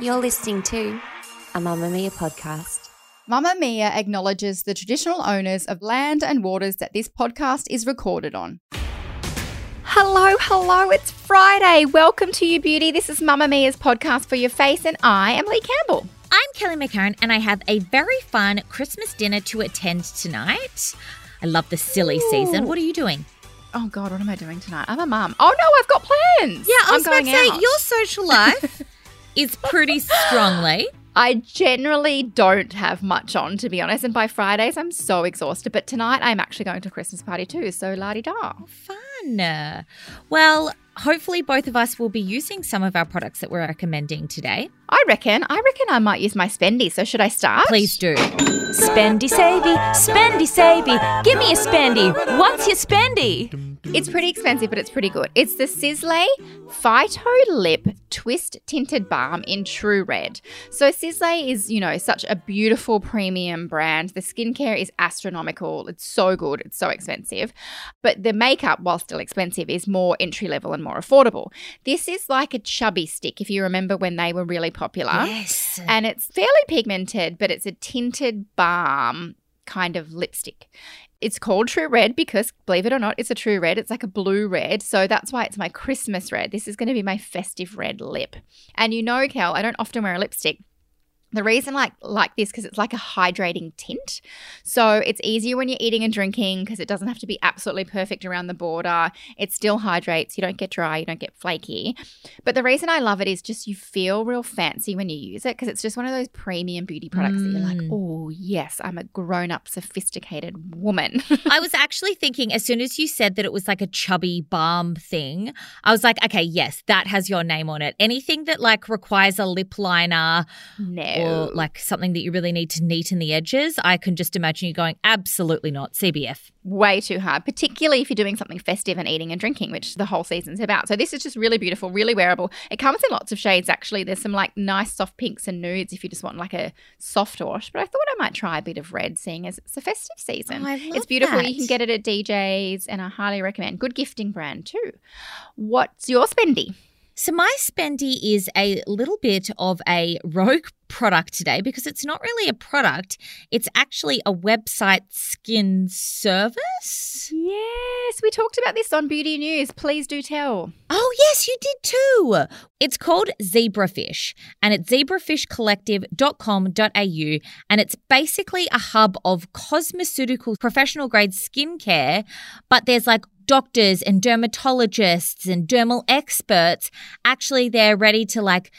You're listening to a Mamamia podcast. Mamamia acknowledges the traditional owners of land and waters that this podcast is recorded on. Hello, hello, it's Friday. Welcome to You Beauty. This is Mamamia's podcast for your face, and I am Leigh Campbell. I'm Kelly McCarren, and I have a very fun Christmas dinner to attend tonight. I love the silly Ooh. season. What are you doing? Oh God, what am I doing tonight? I'm a mum. Oh no, I've got plans. Yeah, I I'm was about to going say out. your social life is pretty strongly. I generally don't have much on, to be honest. And by Fridays, I'm so exhausted. But tonight, I'm actually going to a Christmas party too. So la di da. Fun. Well, hopefully both of us will be using some of our products that we're recommending today. I reckon. I reckon I might use my spendy. So should I start? Please do. Spendy savey, spendy savey. Give me a spendy. What's your spendy? It's pretty expensive, but it's pretty good. It's the Sisley Phyto Lip Twist Tinted Balm in True Red. So Sisley is, you know, such a beautiful premium brand. The skincare is astronomical. It's so good. It's so expensive. But the makeup, while still expensive, is more entry level and more affordable. This is like a chubby stick, if you remember when they were really popular. Yes. And it's fairly pigmented, but it's a tinted balm kind of lipstick. It's called True Red because, believe it or not, it's a true red. It's like a blue red. So that's why it's my Christmas red. This is going to be my festive red lip. And you know, Kel, I don't often wear a lipstick. The reason I like like this because it's like a hydrating tint. So it's easier when you're eating and drinking because it doesn't have to be absolutely perfect around the border. It still hydrates. You don't get dry. You don't get flaky. But the reason I love it is just you feel real fancy when you use it because it's just one of those premium beauty products that you're like, Mm. oh yes, I'm a grown up, sophisticated woman. I was actually thinking as soon as you said that it was like a chubby balm thing, I was like, okay, yes, that has your name on it. Anything that like requires a lip liner no. Or like something that you really need to neaten the edges, I can just imagine you going, absolutely not. CBF. way too hard, particularly if you're doing something festive and eating and drinking, which the whole season's about. So this is just really beautiful, really wearable. It comes in lots of shades actually. There's some like nice soft pinks and nudes if you just want like a soft wash. But I thought I might try a bit of red, seeing as it's a festive season. Oh, it's beautiful. that. You can get it at DJs, and I highly recommend. Good gifting brand too. What's your spendy? So my spendy is a little bit of a rogue product today because it's not really a product. It's actually a website skin service. Yes, we talked about this on Beauty News. Please do tell. Oh, yes, you did too. It's called Zebrafish and it's zebrafishcollective.com.au and it's basically a hub of cosmeceutical professional grade skincare, but there's like doctors and dermatologists and dermal experts actually they're ready to like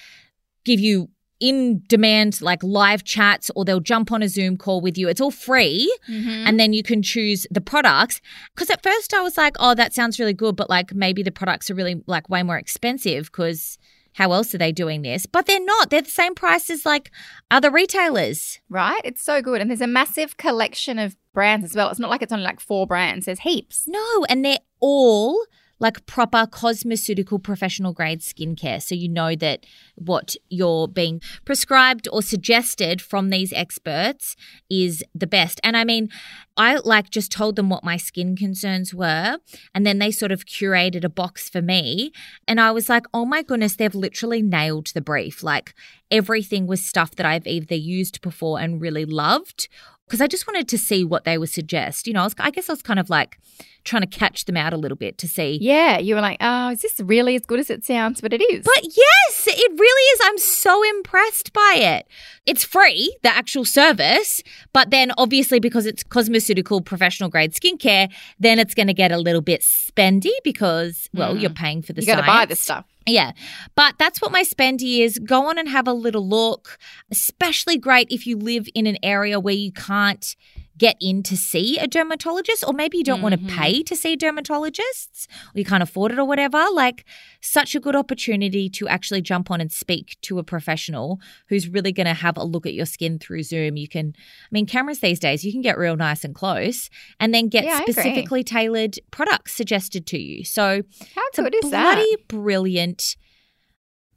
give you in demand like live chats or they'll jump on a Zoom call with you. It's all free mm-hmm. and then you can choose the products. Because at first I was like, oh, that sounds really good, but like maybe the products are really like way more expensive because how else are they doing this? But they're not. They're the same price as like other retailers. Right? It's so good. And there's a massive collection of brands as well. It's not like it's only like four brands, there's heaps. No, and they're all like proper cosmeceutical professional grade skincare. So you know that what you're being prescribed or suggested from these experts is the best. And I mean, I like just told them what my skin concerns were, and then they sort of curated a box for me. And I was like, oh my goodness, they've literally nailed the brief. Like everything was stuff that I've either used before and really loved. Because I just wanted to see what they would suggest. You know, I, was, I guess I was kind of like trying to catch them out a little bit to see. Yeah, you were like, oh, is this really as good as it sounds? But it is. But yes, it really is. I'm so impressed by it. It's free, the actual service, but then obviously because it's cosmeceutical professional grade skincare, then it's going to get a little bit spendy because, well, you're paying for the Mm. you got to buy this stuff. Yeah. But that's what my spendy is. Go on and have a little look. Especially great if you live in an area where you can't get in to see a dermatologist, or maybe you don't want to mm-hmm. pay to see dermatologists, or you can't afford it or whatever. Like, such a good opportunity to actually jump on and speak to a professional who's really going to have a look at your skin through Zoom. You can, I mean, cameras these days, you can get real nice and close and then get Yeah, specifically tailored products suggested to you. So, How good is that? bloody brilliant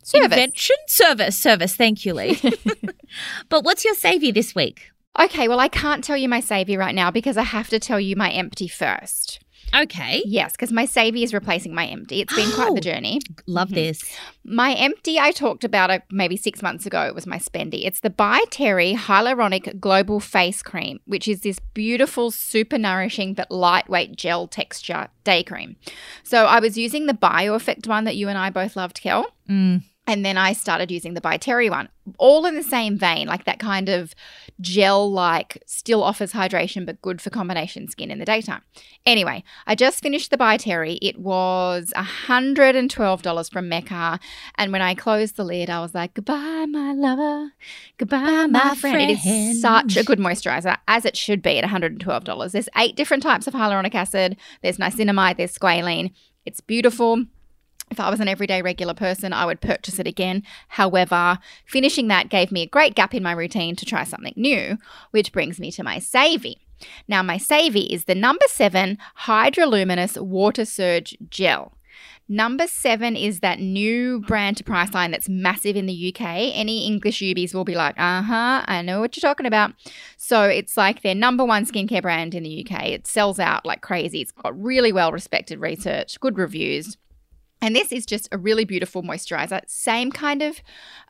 Service. invention service service thank you Leigh but what's your savvy this week Okay, well, I can't tell you my savvy right now because I have to tell you my empty first. okay Yes, because my savvy is replacing my empty. It's been quite Oh. the journey. love Mhm. this My empty, I talked about it maybe six months ago. It was my spendy. It's the By Terry Hyaluronic Global Face Cream, which is this beautiful, super nourishing but lightweight gel texture day cream. So I was using the BioEffect one that you and I both loved, Kel. mm. And then I started using the By Terry one, all in the same vein, like that kind of gel like, still offers hydration, but good for combination skin in the daytime. Anyway, I just finished the By Terry. It was $112 from Mecca. And when I closed the lid, I was like, goodbye, my lover. Goodbye, my, my friend. It friend. is such a good moisturizer, as it should be at $112. There's eight different types of hyaluronic acid, there's niacinamide, there's squalene. It's beautiful. If I was an everyday regular person, I would purchase it again. However, finishing that gave me a great gap in my routine to try something new, which brings me to my savvy. Now, my savvy is the number seven HydraLuminous Water Surge Gel. Number seven is that new brand to Priceline that's massive in the UK. Any English Ubies will be like, uh huh, I know what you're talking about. So it's like their number one skincare brand in the UK. It sells out like crazy. It's got really well respected research, good reviews. And this is just a really beautiful moisturizer. Same kind of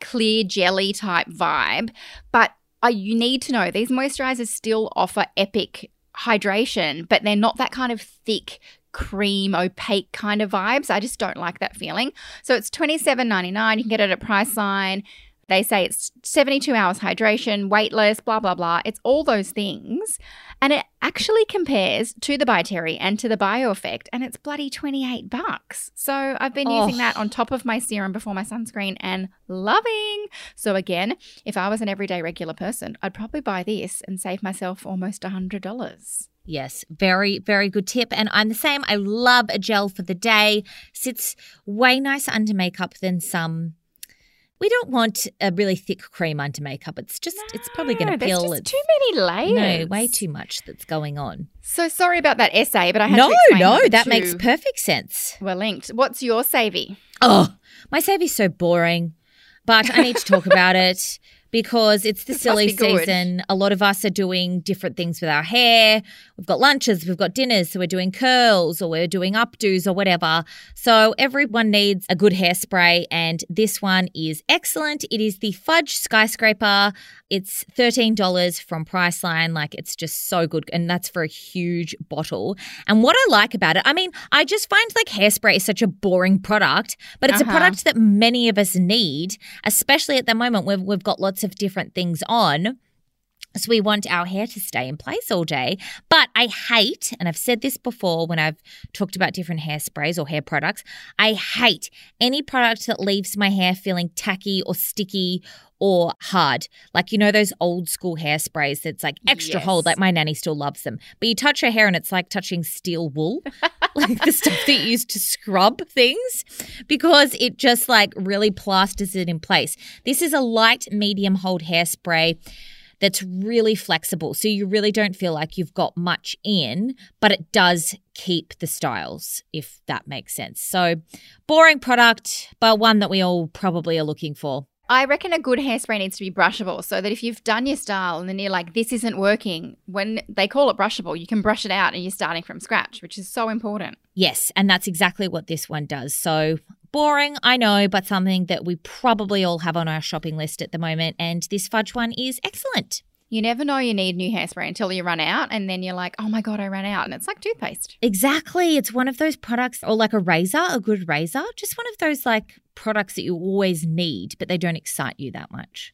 clear jelly type vibe. But you need to know these moisturizers still offer epic hydration, but they're not that kind of thick, cream, opaque kind of vibes. I just don't like that feeling. So it's $27.99. You can get it at Priceline. They say it's 72 hours hydration, weightless, blah, blah, blah. It's all those things. And it actually compares to the By Terry and to the BioEffect, and it's bloody 28 bucks. So I've been oh. using Oh. that on top of my serum before my sunscreen and loving. So again, if I was an everyday regular person, I'd probably buy this and save myself almost $100. Yes, very, very good tip. And I'm the same. I love a gel for the day. Sits way nicer under makeup than some. We don't want a really thick cream under makeup. It's just, it's probably going No, to there's just it's- too many layers. No, way too much that's going on. So sorry about that essay, but I had No, to no, that two makes perfect sense. Were linked. What's your savvy? Oh, my savvy's so boring, but I need to talk about it because it's the must silly be season. A lot of us are doing different things with our hair. We've got lunches, we've got dinners, so we're doing curls or we're doing updos or whatever. So everyone needs a good hairspray, and this one is excellent. It is the Fudge Skyscraper. It's $13 from Priceline. Like, it's just so good. And that's for a huge bottle. And what I like about it, I mean, I just find like hairspray is such a boring product, but it's Uh-huh. a product that many of us need, especially at the moment where we've got lots of different things on. So we want our hair to stay in place all day. But I hate, and I've said this before when I've talked about different hairsprays or hair products, I hate any product that leaves my hair feeling tacky or sticky or hard. Like, you know, those old school hairsprays that's like extra Yes. hold, like my nanny still loves them. But you touch her hair and it's like touching steel wool, like the stuff that you use to scrub things, because it just like really plasters it in place. This is a light, medium hold hairspray that's really flexible. So you really don't feel like you've got much in, but it does keep the styles, if that makes sense. So boring product, but one that we all probably are looking for. I reckon a good hairspray needs to be brushable so that if you've done your style and then you're like, this isn't working, when they call it brushable, you can brush it out and you're starting from scratch, which is so important. Yes, and that's exactly what this one does. So boring, I know, but something that we probably all have on our shopping list at the moment. And this fudge one is excellent. You never know you need new hairspray until you run out, and then you're like, oh my God, I ran out. And it's like toothpaste. Exactly. It's one of those products, or like a razor, a good razor, just one of those like products that you always need, but they don't excite you that much.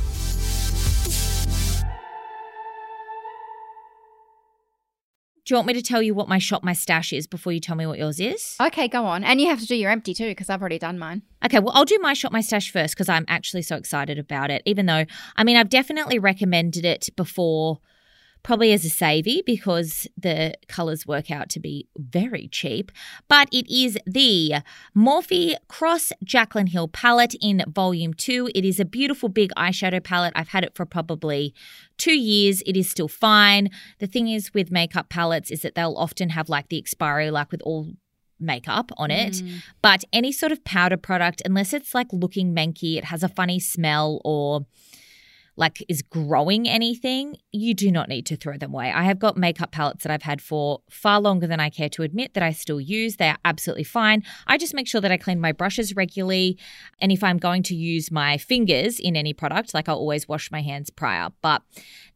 Do you want me to tell you what my shop, my stash is before you tell me what yours is? Okay, go on. And you have to do your empty too, because I've already done mine. Okay, well, I'll do my shop, my stash first because I'm actually so excited about it. Even though, I mean, I've definitely recommended it before probably as a savvy because the colors work out to be very cheap. But it is the Morphe Cross Jaclyn Hill palette in volume two. It is a beautiful big eyeshadow palette. I've had it for probably two years. It is still fine. The thing is with makeup palettes is that they'll often have like the expiry, like with all makeup on it. Mm. But any sort of powder product, unless it's like looking manky, it has a funny smell or like is growing anything, you do not need to throw them away. I have got makeup palettes that I've had for far longer than I care to admit that I still use. They are absolutely fine. I just make sure that I clean my brushes regularly. And if I'm going to use my fingers in any product, like I'll always wash my hands prior. But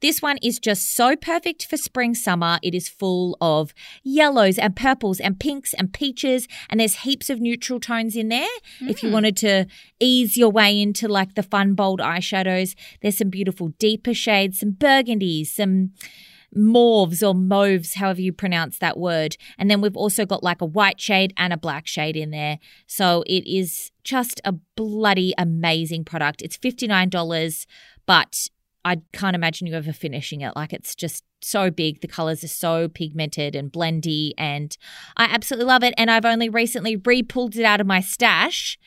this one is just so perfect for spring, summer. It is full of yellows and purples and pinks and peaches, and there's heaps of neutral tones in there. Mm. If you hmm. wanted to ease your way into like the fun, bold eyeshadows, there's some beautiful deeper shades, some burgundies, some mauves or mauves, however you pronounce that word. And then we've also got like a white shade and a black shade in there. So it is just a bloody amazing product. It's $59, but I can't imagine you ever finishing it. Like it's just so big. The colors are so pigmented and blendy, and I absolutely love it. And I've only recently re pulled it out of my stash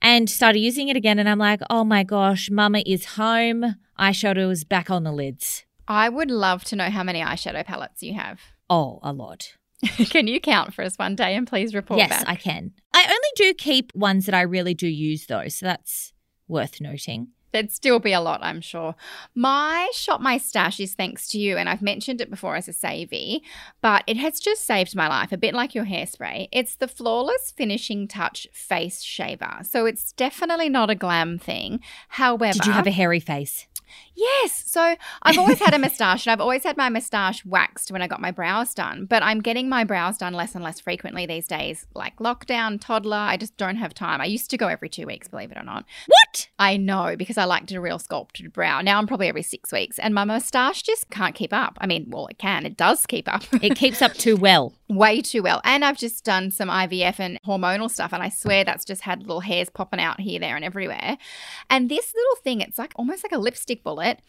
and started using it again. And I'm like, oh my gosh, Mama is home. Eyeshadow is back on the lids. I would love to know how many eyeshadow palettes you have. Oh, a lot. can you count for us one day and please report yes, back? I can. I only do keep ones that I really do use though, so that's worth noting. There'd still be a lot, I'm sure. My shop, my stash is thanks to you, and I've mentioned it before as a savvy, but it has just saved my life, a bit like your hairspray. It's the Flawless Finishing Touch Face Shaver. So it's definitely not a glam thing. However, did you have a hairy face? Yes. So I've always had a moustache and I've always had my moustache waxed when I got my brows done, but I'm getting my brows done less and less frequently these days. Like lockdown, toddler, I just don't have time. I used to go every two weeks, believe it or not. What? I know because I liked a real sculpted brow. Now I'm probably every six weeks and my moustache just can't keep up. I mean, well, it can, it does keep up. it keeps up too well. Way too well. And I've just done some IVF and hormonal stuff, and I swear that's just had little hairs popping out here, there, and everywhere. And this little thing, it's like almost like a lipstick bullet,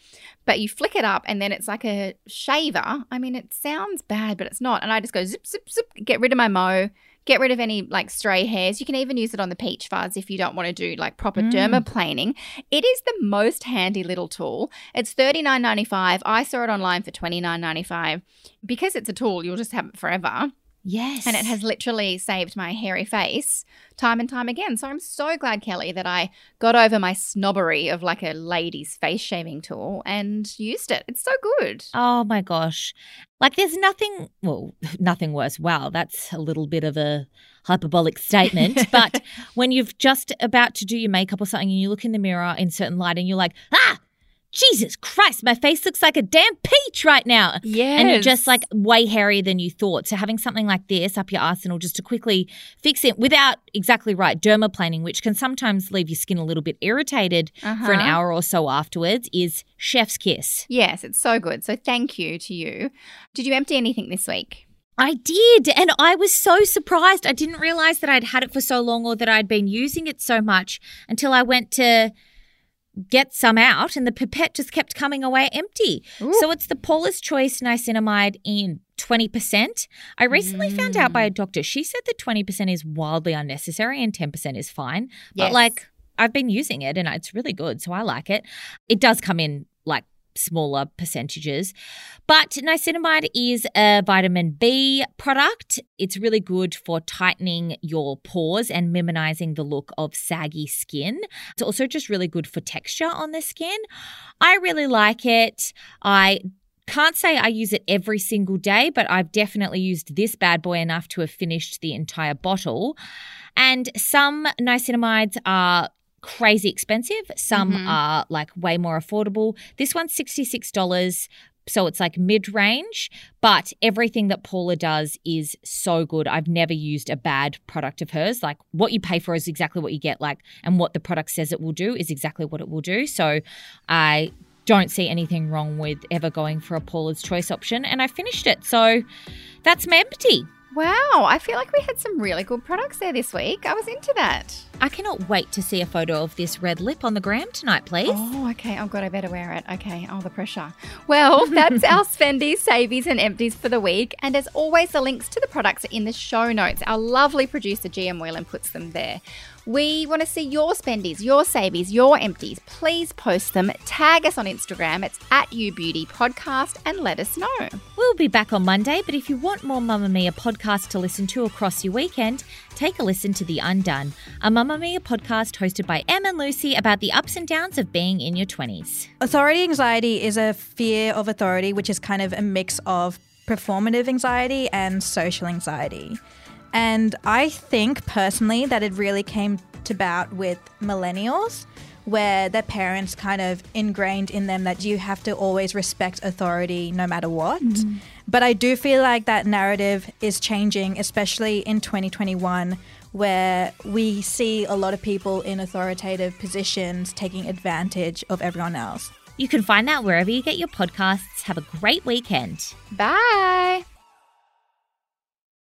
but you flick it up and then it's like a shaver. I mean, it sounds bad, but it's not. And I just go zip, zip, zip, get rid of my mo, get rid of any like stray hairs. You can even use it on the peach fuzz if you don't want to do like proper mm. dermaplaning. It is the most handy little tool. It's $39.95. I saw it online for $29.95. Because it's a tool, you'll just have it forever. Yes. And it has literally saved my hairy face time and time again. So I'm so glad, Kelly, that I got over my snobbery of like a lady's face shaving tool and used it. It's so good. Oh my gosh. Like there's nothing, well, nothing worse. Wow, that's a little bit of a hyperbolic statement. but when you've just about to do your makeup or something and you look in the mirror in certain light and you're like, ah, Jesus Christ, my face looks like a damn peach right now. Yeah. And you're just like way hairier than you thought. So having something like this up your arsenal just to quickly fix it without exactly right dermaplaning, which can sometimes leave your skin a little bit irritated uh-huh. for an uh-huh. hour or so afterwards, is chef's kiss. Yes, it's so good. So thank you to you. Did you empty anything this week? I did. And I was so surprised. I didn't realize that I'd had it for so long or that I'd been using it so much until I went to get some out, and the pipette just kept coming away empty. Ooh. So it's the Paula's Choice niacinamide in 20%. I recently mm. found out by a mm. doctor, she said that 20% is wildly unnecessary and 10% is fine. Yes. But like, I've been using it and it's really good, so I like it. It does come in like smaller percentages. But niacinamide is a vitamin B product. It's really good for tightening your pores and minimizing the look of saggy skin. It's also just really good for texture on the skin. I really like it. I can't say I use it every single day, but I've definitely used this bad boy enough to have finished the entire bottle. And some niacinamides are crazy expensive. Some Mhm. are like way more affordable. This one's $66. So it's like mid range, but everything that Paula does is so good. I've never used a bad product of hers. Like what you pay for is exactly what you get, like, and what the product says it will do is exactly what it will do. So I don't see anything wrong with ever going for a Paula's choice option. And I finished it. So that's my empty. Wow, I feel like we had some really good products there this week. I was into that. I cannot wait to see a photo of this red lip on the gram tonight, please. Oh, okay. Oh, God, I better wear it. Okay. Oh, the pressure. Well, that's our spendies, savies, and empties for the week. And as always, the links to the products are in the show notes. Our lovely producer, GM Whelan, puts them there. We want to see your spendies, your savies, your empties. Please post them. Tag us on Instagram. It's at YouBeauty Podcast and let us know. We'll be back on Monday, but if you want more Mamamia podcasts to listen to across your weekend, take a listen to The Undone, a Mamma Mia podcast hosted by Em and Lucy about the ups and downs of being in your 20s. Authority anxiety is a fear of authority, which is kind of a mix of performative anxiety and social anxiety. And I think personally that it really came to bout with millennials, where their parents kind of ingrained in them that you have to always respect authority no matter what. Mm. But I do feel like that narrative is changing, especially in 2021, where we see a lot of people in authoritative positions taking advantage of everyone else. You can find that wherever you get your podcasts. Have a great weekend. Bye.